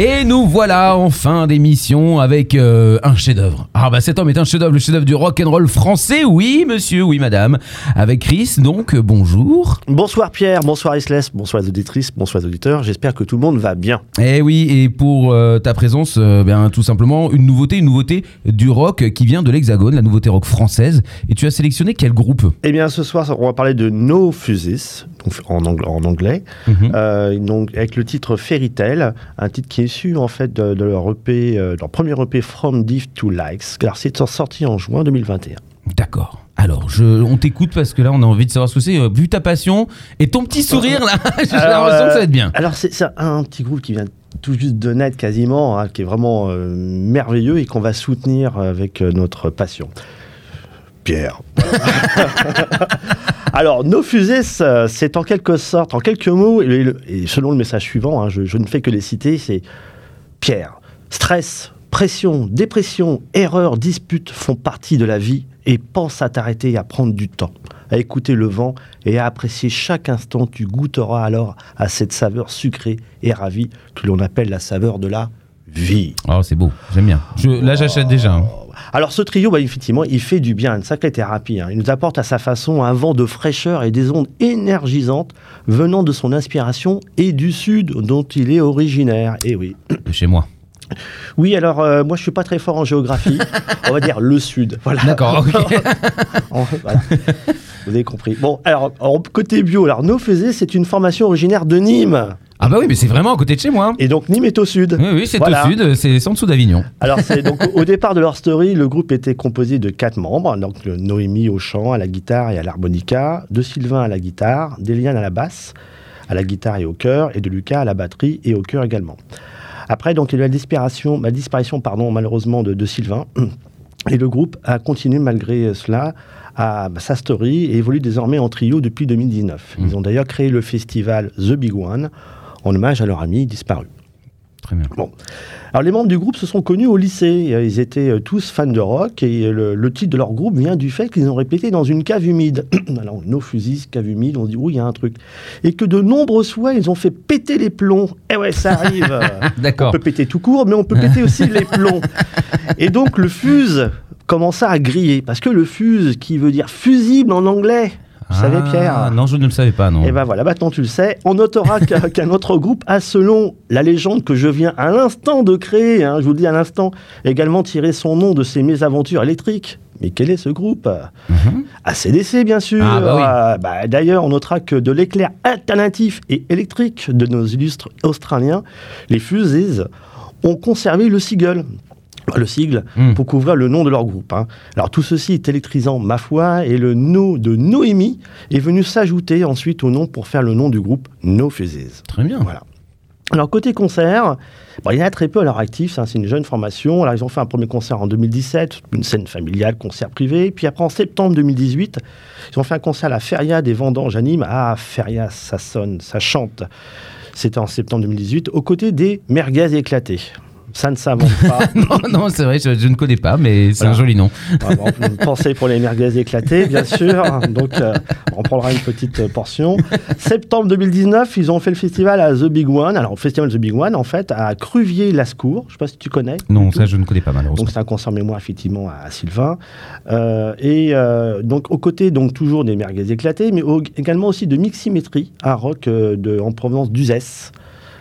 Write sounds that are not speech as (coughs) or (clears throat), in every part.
Et nous voilà en fin d'émission avec euh, un chef-d'œuvre. Ah bah cet homme est un chef-d'œuvre, le chef-d'œuvre du rock and roll français. Oui, monsieur, oui, madame. Avec Chris, donc euh, bonjour. Bonsoir Pierre, bonsoir Isless, bonsoir les auditrices, bonsoir les auditeurs. J'espère que tout le monde va bien. Eh oui, et pour euh, ta présence, bien tout simplement une nouveauté, une nouveauté du rock qui vient de l'Hexagone, la nouveauté rock française. Et tu as sélectionné quel groupe? Eh bien ce soir, on va parler de No Fuses, en, angl- en anglais, Mhm. donc avec le titre Fairy Tale, un titre qui est issu en fait de, de leur EP, euh, de leur premier EP From Div to Likes. Alors c'est sorti en juin 2021. D'accord. Alors, je, on t'écoute parce que là, on a envie de savoir ce que c'est. Euh, Vu ta passion et ton petit sourire là, (laughs) j'ai Alors, l'impression que ça euh, va être bien. Alors c'est c'est un petit groupe qui vient tout juste de naître quasiment, hein, qui est vraiment euh, merveilleux et qu'on va soutenir avec euh, notre passion. Pierre. (laughs) Alors, nos fusées, ça, c'est en quelque sorte, en quelques mots, et, selon le message suivant, hein, je, ne fais que les citer, c'est Pierre, stress, pression, dépression, erreur, dispute font partie de la vie et pense à t'arrêter et à prendre du temps, à écouter le vent et à apprécier chaque instant. Tu goûteras alors à cette saveur sucrée et ravie que l'on appelle la saveur de la vie. Oh, c'est beau, j'aime bien. Là, j'achète déjà. hein. Alors ce trio, bah, effectivement, il fait du bien, une sacrée thérapie. hein. Il nous apporte à sa façon un vent de fraîcheur et des ondes énergisantes venant de son inspiration et du sud dont il est originaire. Et oui. De chez moi. Oui, alors euh, moi je suis pas très fort en géographie. (laughs) On va dire le sud. Voilà. D'accord, ok. (laughs) En- voilà. Vous avez compris. Bon, alors en côté bio, alors No Faisait, c'est une formation originaire de Nîmes. Ah bah oui, mais c'est vraiment à côté de chez moi. Et donc Nîmes est au sud. Oui, oui, c'est Voilà. au sud, c'est en dessous d'Avignon. Alors, c'est donc (laughs) au départ de leur story, le groupe était composé de quatre membres, donc Noémie au chant, à la guitare et à l'harmonica, de Sylvain à la guitare, d'Eliane à la basse, à la guitare et au chœur, et de Lucas à la batterie et au chœur également. Après, donc, il y a eu la disparition, la disparition pardon, malheureusement de, de Sylvain, et le groupe a continué malgré cela à sa story et évolue désormais en trio depuis 2019. Ils ont d'ailleurs créé le festival The Big One en hommage à leur ami disparu. Très bien. Bon. Alors, les membres du groupe se sont connus au lycée. Euh, Ils étaient euh, tous fans de rock et le, le titre de leur groupe vient du fait qu'ils ont répété dans une cave humide. (clears throat) Alors, nos fusils, cave humide, on se dit, oui, il y a un truc. Et que de nombreuses fois, ils ont fait péter les plombs. Eh ouais, ça arrive. (laughs) on D'accord. peut péter tout court, mais on peut péter aussi les plombs. (laughs) Et donc, le fuse commença à griller. Parce que le fuse, qui veut dire fusible en anglais, vous savez, Pierre Ah, Non, je ne le savais pas, non. et ben voilà, maintenant tu le sais. On notera (laughs) qu'un autre groupe a, selon la légende que je viens à l'instant de créer, hein, je vous le dis à l'instant, également tiré son nom de ses mésaventures électriques. Mais quel est ce groupe? Mhm. ACDC, bien sûr. Ah, bah oui. Euh, bah, D'ailleurs, on notera que de l'éclair alternatif et électrique de nos illustres australiens, les Fusees ont conservé le sigle. Le sigle Mm. pour couvrir le nom de leur groupe. hein. Alors tout ceci est électrisant, ma foi, et le no de Noémie est venu s'ajouter ensuite au nom pour faire le nom du groupe No Fusees. Très bien. Voilà. Alors côté concert, bon, il y en a très peu à leur actif, c'est une jeune formation. Alors ils ont fait un premier concert en 2017, une scène familiale, concert privé. Puis après en septembre 2018, ils ont fait un concert à la Feria des Vendanges à Nîmes. Ah, Feria, ça sonne, ça chante. C'était en septembre 2018, aux côtés des Merguez éclatés. Ça ne s'invente pas. (laughs) non, non, c'est vrai, je, je ne connais pas, mais c'est Voilà. un joli nom. Pensée pour les merguez éclatés, bien (laughs) sûr. Donc, euh, on prendra une petite portion. Septembre 2019, ils ont fait le festival à The Big One. Alors, le festival The Big One, en fait, à Cruvier-Lascours. Je ne sais pas si tu connais. Non, ça, je ne connais pas, malheureusement. Donc c'est un concert mémoire effectivement à, à Sylvain. Euh, et euh, donc aux côtés donc toujours des merguez éclatés, mais au- également aussi de Miximétrie, un rock de, en provenance d'Uzès.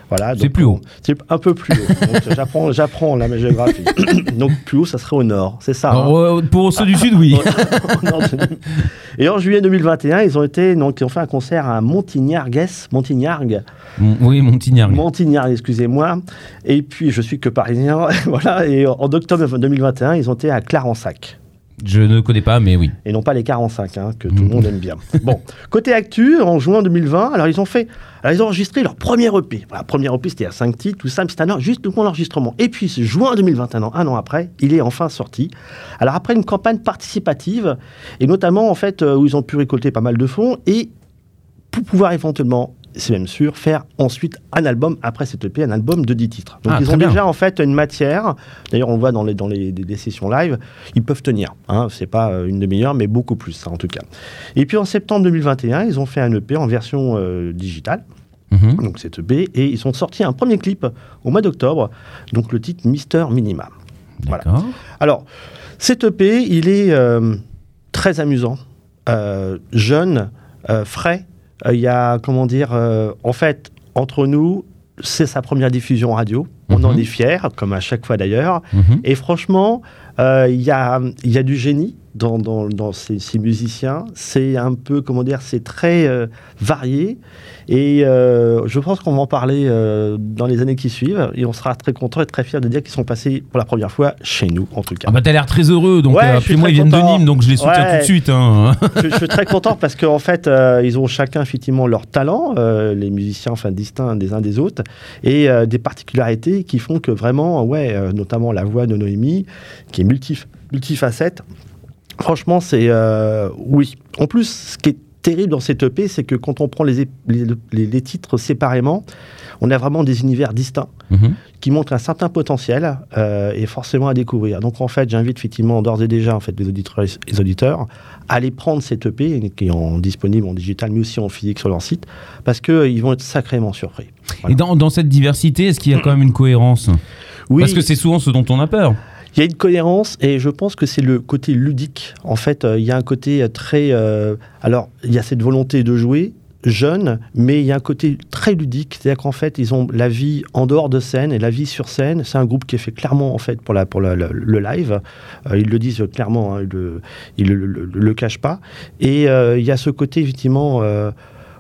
Voilà, C'est plus haut. C'est un peu plus haut. (laughs) J'apprends, j'apprends la géographie. (coughs) donc plus haut, ça serait au nord, c'est ça. hein. Alors, euh, pour ceux du Sud, oui. (laughs) Et en juillet 2021, ils ont été donc ils ont fait un concert à Montignargues, Montignargues, Mon- oui, Montignard. Montignard, excusez-moi. Et puis, je suis que parisien. (laughs) voilà. Et en octobre 2021, ils ont été à Clarensac. Je ne connais pas, mais oui. Et non pas les 45, hein, que tout le monde aime bien. Bon, (laughs) côté actu, en juin 2020, alors ils ont fait, alors ils ont enregistré leur premier EP. Voilà, premier EP, c'était à 5 titres, tout ça, c'était un- juste pour l'enregistrement. Et puis, juin 2021, un an après, il est enfin sorti. Alors après une campagne participative, et notamment en fait, euh, où ils ont pu récolter pas mal de fonds, et pour pouvoir éventuellement c'est même sûr, faire ensuite un album après cet EP, un album de 10 titres. Donc Ah, ils ont bien. déjà en fait une matière. D'ailleurs, on le voit dans les, dans les, des- des sessions live, ils peuvent tenir. Hein, c'est pas euh, une demi-heure, mais beaucoup plus, ça, en tout cas. Et puis en septembre 2021, ils ont fait un EP en version euh, digitale Mhm. donc cet EP, et ils ont sorti un premier clip au mois d'octobre, donc le titre Mister Minima. Voilà. Alors, cet EP, il est euh, très amusant, euh, jeune, frais. Euh, Il y a, comment dire, euh, en fait, entre nous, c'est sa première diffusion radio. On en Mhm. est fiers, comme à chaque fois d'ailleurs. Mhm. Et franchement, euh, il y, a, il y a du génie dans, dans, dans ces, ces musiciens. C'est un peu, comment dire, c'est très euh, varié. Et euh, je pense qu'on va en parler euh, dans les années qui suivent. Et on sera très content et très fiers de dire qu'ils sont passés pour la première fois chez nous, en tout cas. Ah bah t'as l'air très heureux, donc Ouais, puis moi ils viennent de. Nîmes, donc je les soutiens Ouais. tout de suite. hein. je, je suis très content parce qu'en fait, ils ont chacun effectivement leur talent, les musiciens enfin distincts des uns des autres, et des particularités qui font que vraiment, ouais, notamment la voix de Noémie, qui est multif, multifacette. Franchement, c'est euh, oui. En plus, ce qui est terrible dans cette EP, c'est que quand on prend les, les, les- les titres séparément, on a vraiment des univers distincts Mhm. qui montrent un certain potentiel euh, et forcément à découvrir. Donc en fait, j'invite effectivement d'ores et déjà en fait les auditeurs, les auditeurs à aller prendre cette EP qui est en, disponible en digital mais aussi en physique sur leur site parce que euh, ils vont être sacrément surpris. Voilà. Et dans, dans cette diversité, est-ce qu'il y a quand même une cohérence? Oui, Parce que c'est souvent ce dont on a peur. Il y a une cohérence et je pense que c'est le côté ludique. En fait, euh, il y a un côté euh, très. euh, alors, il y a cette volonté de jouer jeune, mais il y a un côté très ludique. C'est-à-dire qu'en fait, ils ont la vie en dehors de scène et la vie sur scène. C'est un groupe qui est fait clairement en fait pour, la, pour le, live. Ils le disent clairement, hein, ils ils le, le- cachent pas. Et il y a ce côté effectivement,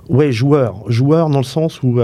ouais, joueur, joueur dans le sens où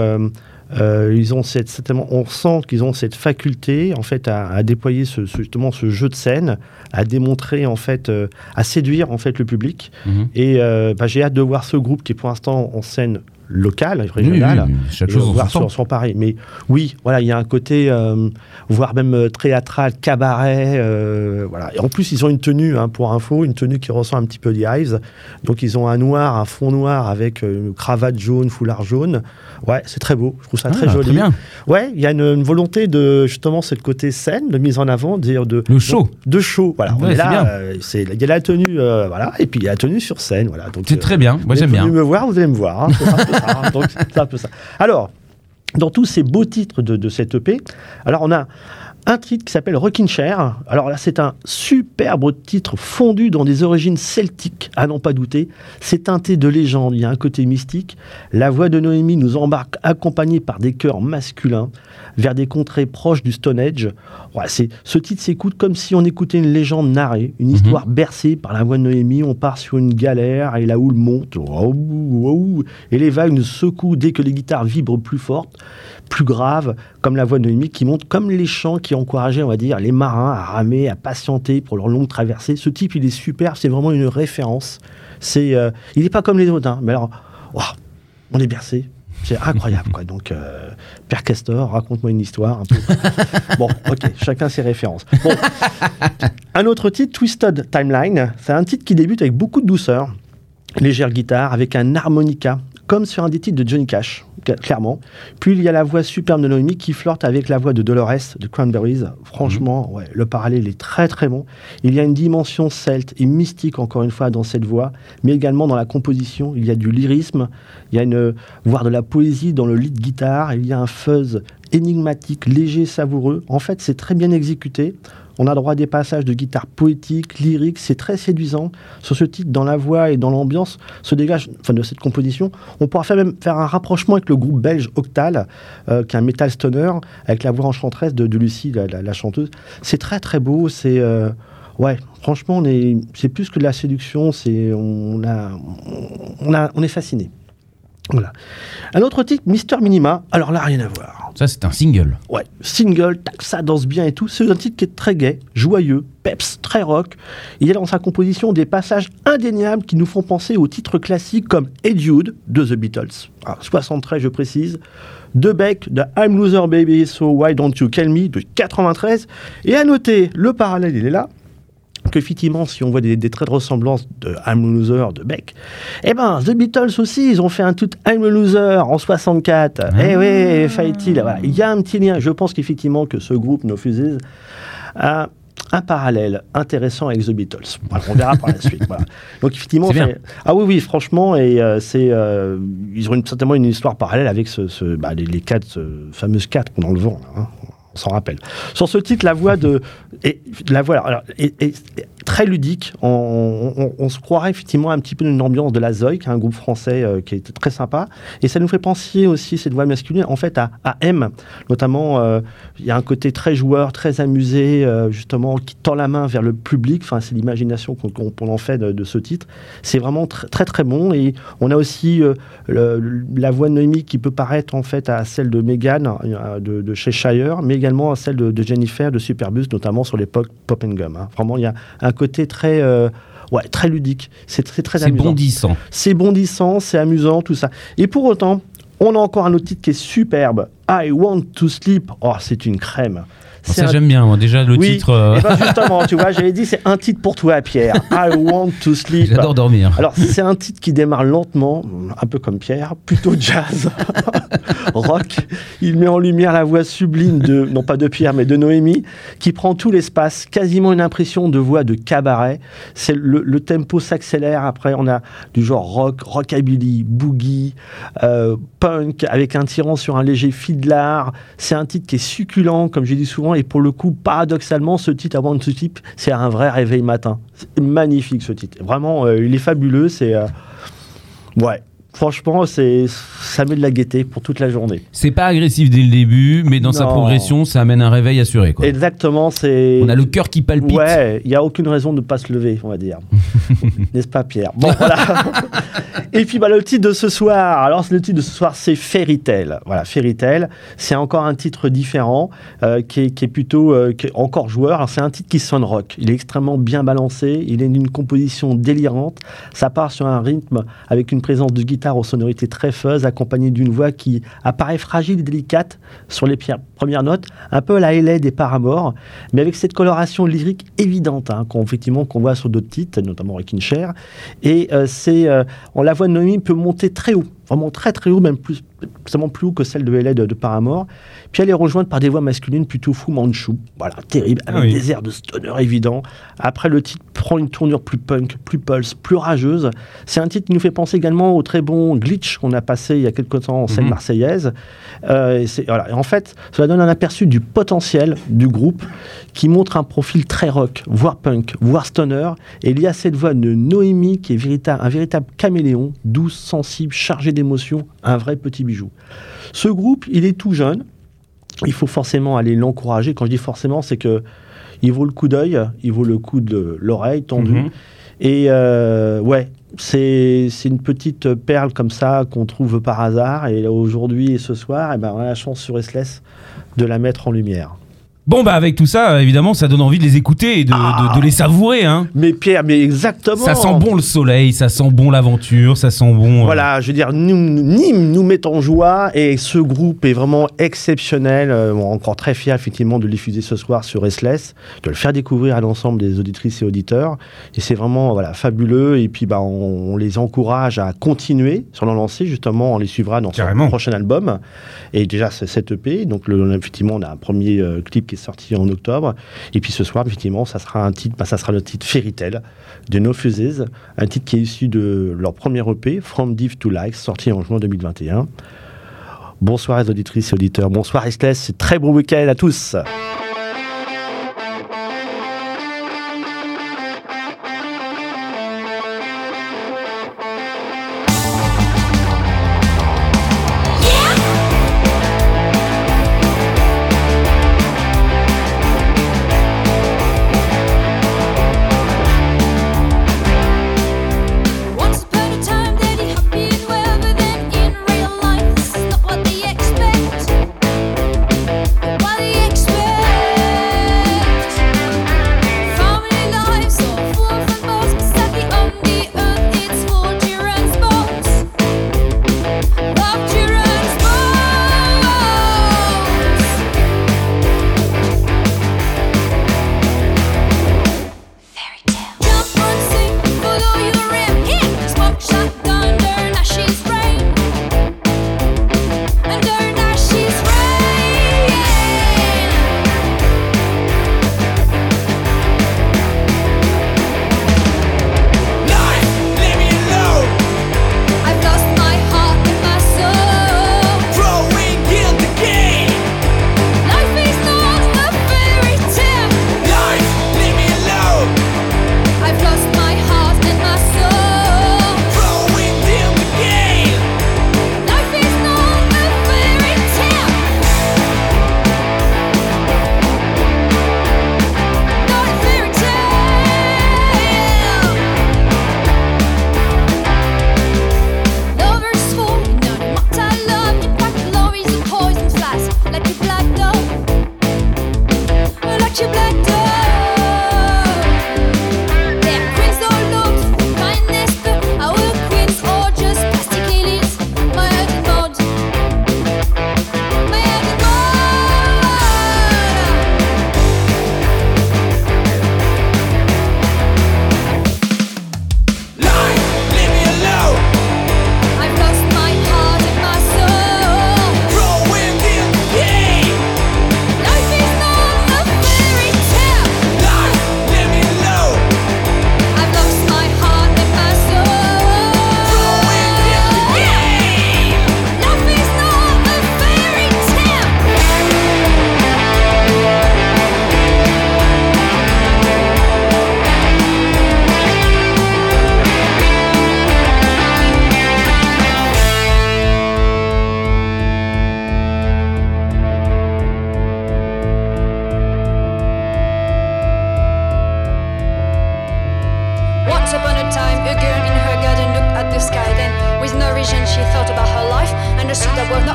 euh, ils ont cette, certainement- on sent qu'ils ont cette faculté en fait à, à déployer ce, ce- justement ce jeu de scène, à démontrer en fait, euh, à séduire en fait le public. Mhm. Et euh, bah, j'ai hâte de voir ce groupe qui est pour l'instant en scène locale, Oui, régionale. oui, oui, Et chose voir sur, sur Paris. Mais oui, voilà, il y a un côté, euh, voire même euh, théâtral, cabaret. euh, voilà. Et en plus, ils ont une tenue, hein, pour info, une tenue qui ressemble un petit peu des Hives. Donc, ils ont un noir, un fond noir avec une cravate jaune, foulard jaune. Ouais, c'est très beau. Je trouve ça très Ah, joli. bien. Ouais, il y a une, une volonté de justement ce côté scène, de mise en avant, de dire de Le show. de show. Voilà, on est là. c'est- Il y a la tenue, voilà, et puis il y a la tenue sur scène. Voilà. Donc, C'est très bien. Moi vous j'aime bien. venu me voir, vous allez me voir. hein. (laughs) Hein. Alors, dans tous ces beaux titres de cette EP, alors on a un titre qui s'appelle Rockin' Chair. Alors là, c'est un superbe titre fondu dans des origines celtiques, à n'en pas douter. C'est teinté de légende, il y a un côté mystique. La voix de Noémie nous embarque accompagnée par des chœurs masculins vers des contrées proches du Stone Age. Ouais, c'est, ce titre s'écoute comme si on écoutait une légende narrée, une histoire bercée par la voix de Noémie. On part sur une galère et la houle monte. Et les vagues nous secouent dès que les guitares vibrent plus fortes, plus graves, comme la voix de Noémie qui monte comme les chants qui encourageaient, on va dire, les marins à ramer, à patienter pour leur longue traversée. Ce type, il est super, c'est vraiment une référence. C'est, euh, il n'est pas comme les autres, hein, mais alors, on est bercé. C'est incroyable, quoi. Donc, euh, Père Castor, raconte-moi une histoire. Un peu. (laughs) bon, ok, chacun ses références. Bon. Un autre titre, Twisted Timeline, c'est un titre qui débute avec beaucoup de douceur, légère guitare, avec un harmonica, comme sur un des titres de Johnny Cash, cla- clairement. Puis il y a la voix superbe de Noémie qui flirte avec la voix de Dolores de Cranberries. Franchement, ouais, le parallèle est très très bon. Il y a une dimension celte et mystique, encore une fois, dans cette voix, mais également dans la composition. Il y a du lyrisme, il y a une, voire de la poésie dans le lead guitare, il y a un fuzz énigmatique, léger, savoureux. En fait, c'est très bien exécuté. On a droit à des passages de guitare poétique, lyrique, c'est très séduisant. Sur ce titre, dans la voix et dans l'ambiance, se dégage, enfin de cette composition, on pourra faire même faire un rapprochement avec le groupe belge Octal, euh, qui est un metal stoner, avec la voix enchanteresse de, de Lucie, la, chanteuse. C'est très très beau, c'est... euh, ouais, franchement, c'est plus que de la séduction, c'est, on, a, on, a, on est fasciné. Voilà. Un autre titre, Mister Minima, alors là, rien à voir. Ça c'est un single. Ouais, single, tac, ça danse bien et tout. C'est un titre qui est très gai, joyeux, peps, très rock. Il y a dans sa composition des passages indéniables qui nous font penser aux titres classiques comme Hey Jude de The Beatles, ah, 73 je précise, De Beck de I'm Loser Baby, So Why Don't You Call Me de 93. Et à noter, le parallèle il est là, qu'effectivement, si on voit des, des traits de ressemblance de I'm a Loser de Beck, eh ben, The Beatles aussi, ils ont fait un tout I'm a Loser en 64. Eh oui, fallait-il. Voilà. Il y a un petit lien. Je pense qu'effectivement, que ce groupe, No Fuses, a un parallèle intéressant avec The Beatles. Voilà, on verra par la suite. Voilà. (laughs) Donc effectivement, ah oui, oui, franchement, et euh, c'est, euh, ils ont une- certainement une histoire parallèle avec ce, ce- bah, les, les quatre euh, fameuses quatre qu'on a dans le vent. là, hein. On s'en rappelle. Sur ce titre, la voix de, et, la voix alors, est, est- est très ludique. On, se croirait effectivement un petit peu dans une ambiance de la Zoï, qui est un groupe français euh, qui est très sympa. Et ça nous fait penser aussi cette voix masculine, en fait, à, à M. Notamment, euh, il y a un côté très joueur, très amusé, euh, justement, qui tend la main vers le public. Enfin, c'est l'imagination qu'on en fait de, de ce titre. C'est vraiment tr- très très bon. Et on a aussi euh, le- la voix de Noémie qui peut paraître en fait à celle de Megan euh, de, de chez Shire, mais également à celle de, de Jennifer de Superbus, notamment sur l'époque Pop and Gum. hein. Vraiment, il y a un côté très euh, ouais très ludique. C'est très très C'est amusant. bondissant. C'est bondissant, c'est amusant, tout ça. Et pour autant, on a encore un autre titre qui est superbe. I Want to Sleep. Oh, c'est une crème. Ça, un- j'aime bien. moi. Déjà, le Oui, titre. euh, eh ben justement, tu vois, j'avais dit c'est un titre pour toi, Pierre. I Want to Sleep. J'adore dormir. Alors, c'est un titre qui démarre lentement, un peu comme Pierre, plutôt jazz, (laughs) rock. Il met en lumière la voix sublime de, non pas de Pierre, mais de Noémie, qui prend tout l'espace, quasiment une impression de voix de cabaret. C'est le, le tempo s'accélère. Après, on a du genre rock, rockabilly, boogie, euh, punk, avec un tirant sur un léger fiddler. C'est un titre qui est succulent, comme j'ai dit souvent, et pour le coup, paradoxalement, ce titre, avant ce type, c'est un vrai réveil matin. C'est magnifique ce titre. Vraiment, euh, il est fabuleux. C'est euh, ouais. Franchement, c'est ça met de la gaieté pour toute la journée. C'est pas agressif dès le début, mais dans sa progression, ça amène un réveil assuré. Quoi. Exactement, c'est. On a le cœur qui palpite. Ouais, il n'y a aucune raison de ne pas se lever, on va dire. (laughs) N'est-ce pas, Pierre? Bon, voilà. (laughs) Et puis, bah, le titre de ce soir, alors le titre de ce soir, c'est Fairy Tale. Voilà, Fairy Tale, c'est encore un titre différent, euh, qui, est, qui est plutôt euh, qui est encore joueur. C'est un titre qui sonne rock. Il est extrêmement bien balancé, il est d'une composition délirante. Ça part sur un rythme avec une présence de guitare aux sonorités très fuzz, accompagnée d'une voix qui apparaît fragile et délicate sur les premières notes, un peu à la Haley des Paramore, mais avec cette coloration lyrique évidente hein, qu'on effectivement qu'on voit sur d'autres titres, notamment Et euh, c'est, euh, on la voix de Noémie peut monter très haut, vraiment très très haut, même plus, plus haut que celle de Haley de, de Paramore. Puis elle est rejointe par des voix masculines plutôt Fu Manchu, voilà, terrible, avec Ah oui. des airs de stoner évidents. Après, le titre prend une tournure plus punk, plus pulse, plus rageuse. C'est un titre qui nous fait penser également au très bon Glitch qu'on a passé il y a quelque temps en scène Mhm. marseillaise. Euh, et c'est- voilà. Et en fait, cela donne un aperçu du potentiel du groupe qui montre un profil très rock, voire punk, voire stoner. Et il y a cette voix de Noémie qui est véritable, un véritable caméléon, douce, sensible, chargée d'émotions, un vrai petit bijou. Ce groupe, il est tout jeune. Il faut forcément aller l'encourager. Quand je dis forcément, c'est que il vaut le coup d'œil, il vaut le coup de l'oreille tendue. Mhm. Et euh, ouais, c'est c'est une petite perle comme ça qu'on trouve par hasard. Et aujourd'hui et ce soir, eh ben, on a la chance sur SLS de la mettre en lumière. Bon, bah, avec tout ça, évidemment, ça donne envie de les écouter et de, de- de les savourer. Hein. Mais Pierre, mais exactement. Ça sent bon le soleil, ça sent bon l'aventure, ça sent bon. euh, Voilà, je veux dire, nous, Nîmes nous met en joie et ce groupe est vraiment exceptionnel. Euh, bon, encore très fier effectivement de le diffuser ce soir sur SLS, de le faire découvrir à l'ensemble des auditrices et auditeurs. Et c'est vraiment voilà, fabuleux. Et puis bah, on, on les encourage à continuer sur leur lancée. Justement, on les suivra dans Carrément. son prochain album. Et déjà, c'est cette EP. Donc le, effectivement, on a un premier euh, clip qui sorti en octobre. Et puis ce soir, effectivement, ça sera un titre, bah, ça sera le titre Fairy Tale de No Fuses, un titre qui est issu de leur premier EP, From Div to Life, sorti en juin 2021. Bonsoir les auditrices et auditeurs, bonsoir Estes, très bon week-end à tous.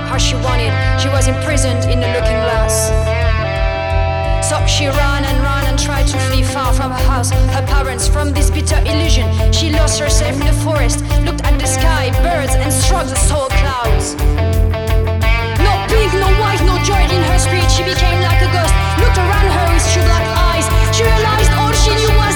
How she wanted. She was imprisoned in the looking glass. So she ran and ran and tried to flee far from her house, her parents, from this bitter illusion. She lost herself in the forest, looked at the sky, birds, and struck the soul clouds. No pink, no white, no joy in her spirit. She became like a ghost. Looked around her with two black eyes. She realized all she knew was